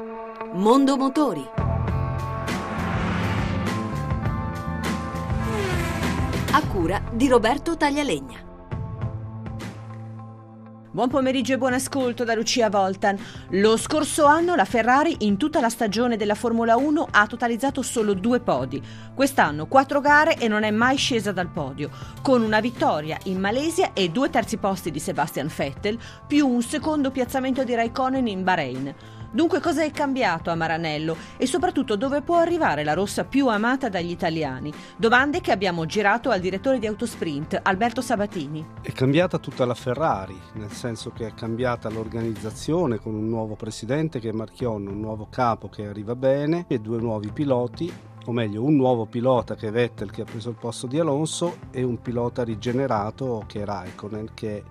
Mondo Motori. A cura di Roberto Taglialegna. Buon pomeriggio e buon ascolto da Lucia Voltan. Lo scorso anno la Ferrari in tutta la stagione della Formula 1 ha totalizzato solo due podi. Quest'anno quattro gare e non è mai scesa dal podio, con una vittoria in Malesia e due terzi posti di Sebastian Vettel, più un secondo piazzamento di Raikkonen in Bahrain. Dunque cosa è cambiato a Maranello e soprattutto dove può arrivare la rossa più amata dagli italiani? Domande che abbiamo girato al direttore di Autosprint, Alberto Sabatini. È cambiata tutta la Ferrari, nel senso che è cambiata l'organizzazione con un nuovo presidente che è Marchion, un nuovo capo che arriva bene e due nuovi piloti o meglio un nuovo pilota che è Vettel che ha preso il posto di Alonso e un pilota rigenerato che è Raikkonen che è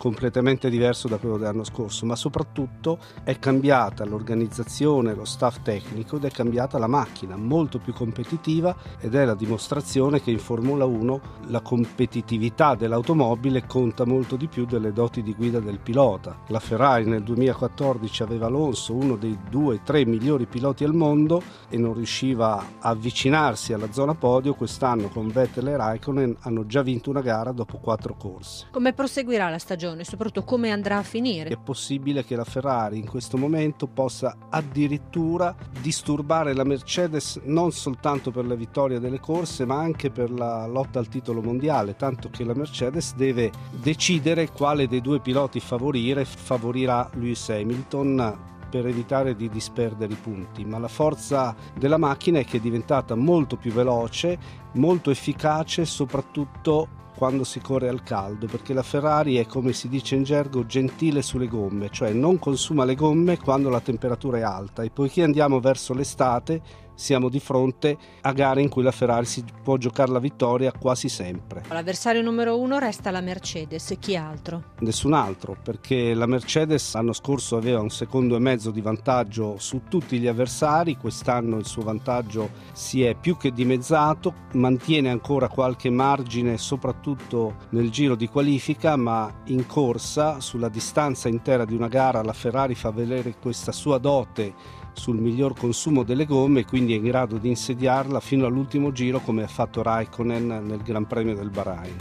completamente diverso da quello dell'anno scorso, ma soprattutto è cambiata l'organizzazione, lo staff tecnico ed è cambiata la macchina, molto più competitiva ed è la dimostrazione che in Formula 1 la competitività dell'automobile conta molto di più delle doti di guida del pilota. La Ferrari nel 2014 aveva Alonso, uno dei due o tre migliori piloti al mondo e non riusciva a avvicinarsi alla zona podio, quest'anno con Vettel e Raikkonen hanno già vinto una gara dopo quattro corse. Come proseguirà la stagione? stagione, soprattutto come andrà a finire. È possibile che la Ferrari in questo momento possa addirittura disturbare la Mercedes non soltanto per la vittoria delle corse, ma anche per la lotta al titolo mondiale, tanto che la Mercedes deve decidere quale dei due piloti favorire, favorirà Lewis Hamilton per evitare di disperdere i punti, ma la forza della macchina è che è diventata molto più veloce, molto efficace, soprattutto quando si corre al caldo, perché la Ferrari è come si dice in gergo gentile sulle gomme, cioè non consuma le gomme quando la temperatura è alta. E poiché andiamo verso l'estate siamo di fronte a gare in cui la Ferrari si può giocare la vittoria quasi sempre. L'avversario numero uno resta la Mercedes, chi altro? Nessun altro, perché la Mercedes l'anno scorso aveva un secondo e mezzo di vantaggio su tutti gli avversari, quest'anno il suo vantaggio si è più che dimezzato, mantiene ancora qualche margine soprattutto nel giro di qualifica, ma in corsa sulla distanza intera di una gara la Ferrari fa vedere questa sua dote sul miglior consumo delle gomme e quindi è in grado di insediarla fino all'ultimo giro come ha fatto Raikkonen nel Gran Premio del Bahrain.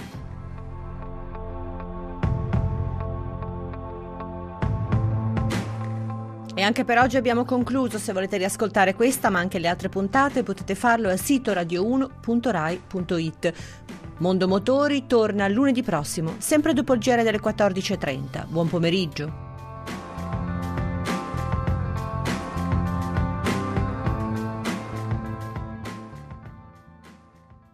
E anche per oggi abbiamo concluso. Se volete riascoltare questa ma anche le altre puntate potete farlo al sito radio1.rai.it. Mondo Motori torna lunedì prossimo, sempre dopo il giro delle 14.30. Buon pomeriggio.